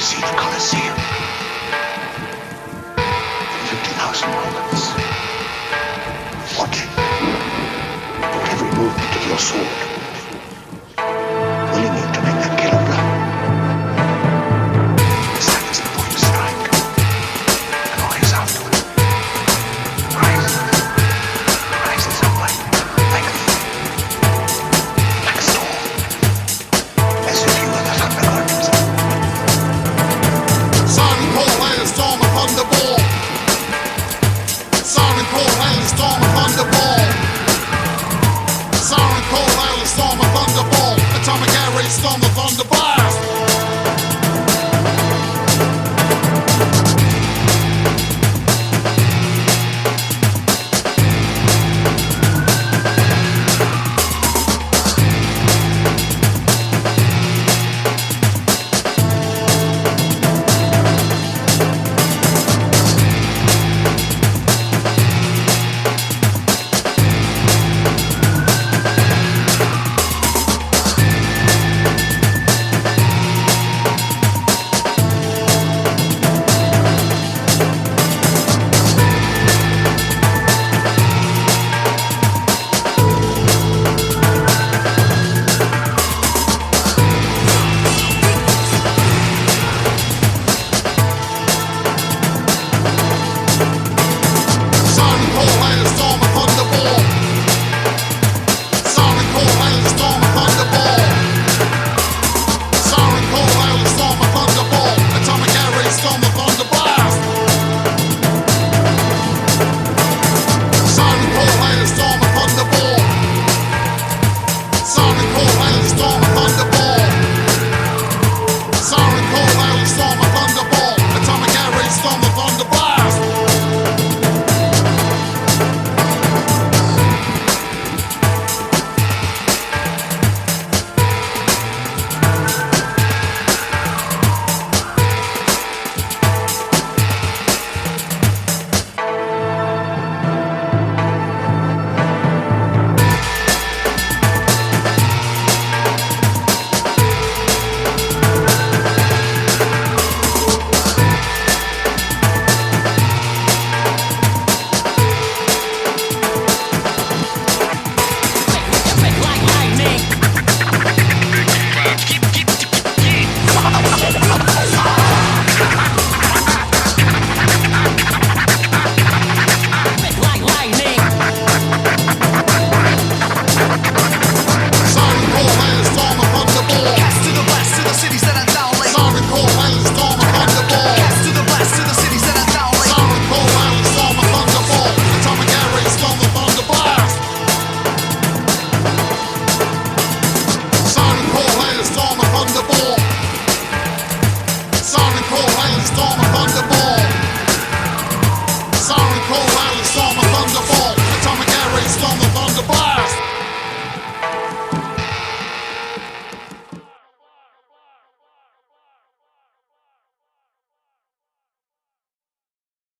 see the Colosseum. stumbled on the bar.